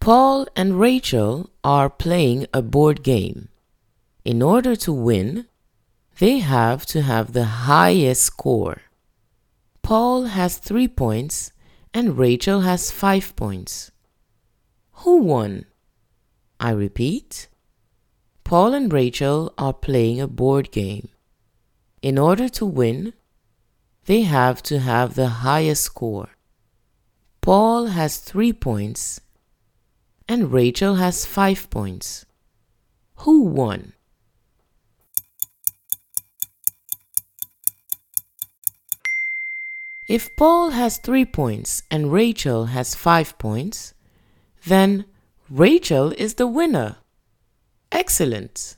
Paul and Rachel are playing a board game. In order to win, they have to have the highest score. Paul has three points and Rachel has five points. Who won? I repeat. Paul and Rachel are playing a board game. In order to win, they have to have the highest score. Paul has three points and Rachel has five points. Who won? If Paul has three points and Rachel has five points, then Rachel is the winner. Excellent!